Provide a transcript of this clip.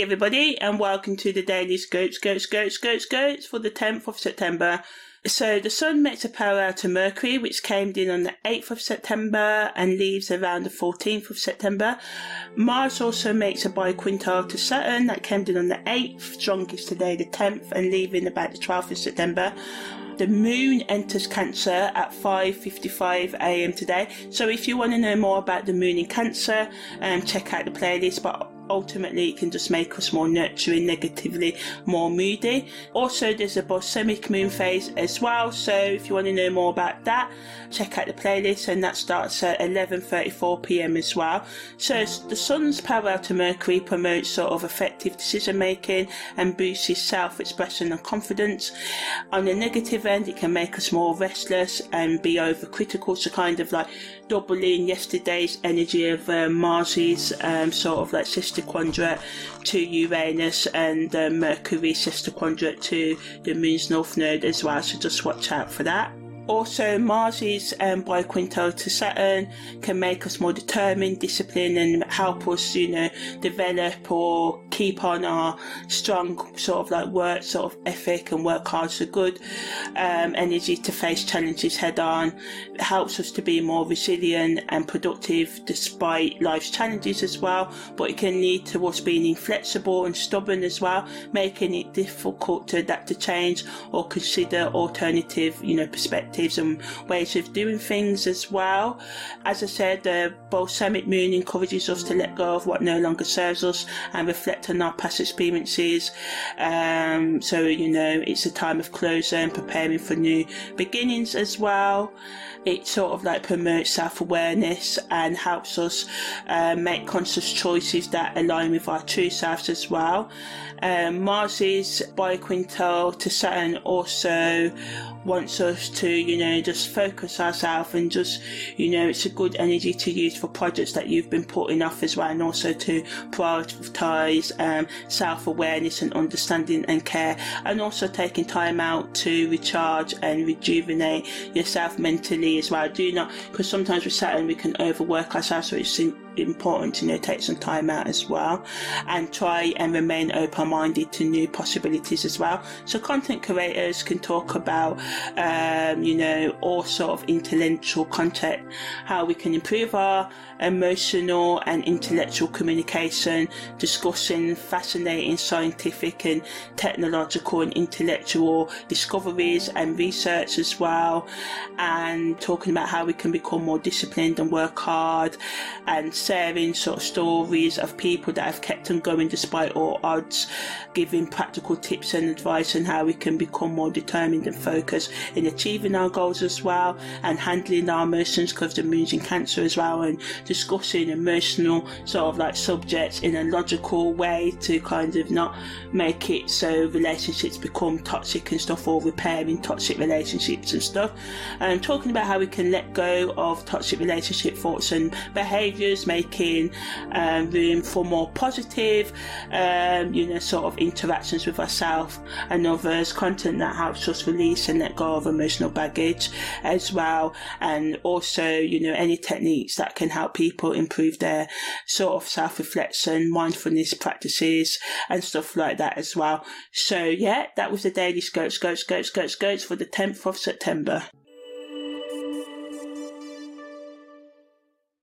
Everybody, and welcome to the Daily Scopes, Goats, Goats, Goats, Goats for the 10th of September. So the Sun makes a parallel to Mercury, which came in on the 8th of September and leaves around the 14th of September. Mars also makes a biquintile to Saturn that came in on the 8th, strongest today the 10th, and leaving about the 12th of September the moon enters cancer at 5.55 a.m today so if you want to know more about the moon in cancer um, check out the playlist but ultimately it can just make us more nurturing, negatively more moody. Also, there's a balsamic moon phase as well. So if you want to know more about that, check out the playlist, and that starts at 11:34 p.m. as well. So the sun's parallel to Mercury promotes sort of effective decision making and boosts self-expression and confidence. On the negative end, it can make us more restless and be overcritical. So kind of like doubling yesterday's energy of um, Mars's um, sort of like sister to Uranus and um, Mercury sesquiquadrate to the moon's north node as well. So just watch out for that. Also, Mars's um, biquintile to Saturn can make us more determined, disciplined, and help us, you know, develop or keep on our strong sort of like work sort of ethic and work hard. So good um, energy to face challenges head on. It helps us to be more resilient and productive despite life's challenges as well. But it can lead to us being inflexible and stubborn as well, making it difficult to adapt to change or consider alternative, you know, perspectives and ways of doing things as well. As I said, the balsamic moon encourages us to let go of what no longer serves us and reflect on our past experiences. Um, so, you know, it's a time of closure and preparing for new beginnings as well. It sort of like promotes self awareness and helps us uh, make conscious choices that align with our true selves as well. Um, Mars's biquintile to Saturn also wants us to, you know, just focus ourselves and just, you know, it's a good energy to use for projects that you've been putting off as well, and also to prioritize um, self awareness and understanding and care, and also taking time out to recharge and rejuvenate yourself mentally as well. Do not, because sometimes with Saturn we can overwork ourselves, so it's important to you know take some time out as well and try and remain open-minded to new possibilities as well so content creators can talk about um, you know all sort of intellectual content how we can improve our emotional and intellectual communication discussing fascinating scientific and technological and intellectual discoveries and research as well and talking about how we can become more disciplined and work hard and sharing sort of stories of people that have kept on going despite all odds, giving practical tips and advice on how we can become more determined and focused in achieving our goals as well, and handling our emotions because the moon's in Cancer as well, and discussing emotional sort of like subjects in a logical way to kind of not make it so relationships become toxic and stuff, or repairing toxic relationships and stuff, and talking about how we can let go of toxic relationship thoughts and behaviors, making um, room for more positive, um, you know, sort of interactions with ourselves and others, content that helps us release and let go of emotional baggage as well, and also, you know, any techniques that can help people improve their sort of self reflection, mindfulness practices, and stuff like that as well. So, yeah, that was the daily Scopes, Scopes, Scopes, Scopes, Scopes for the 10th of September.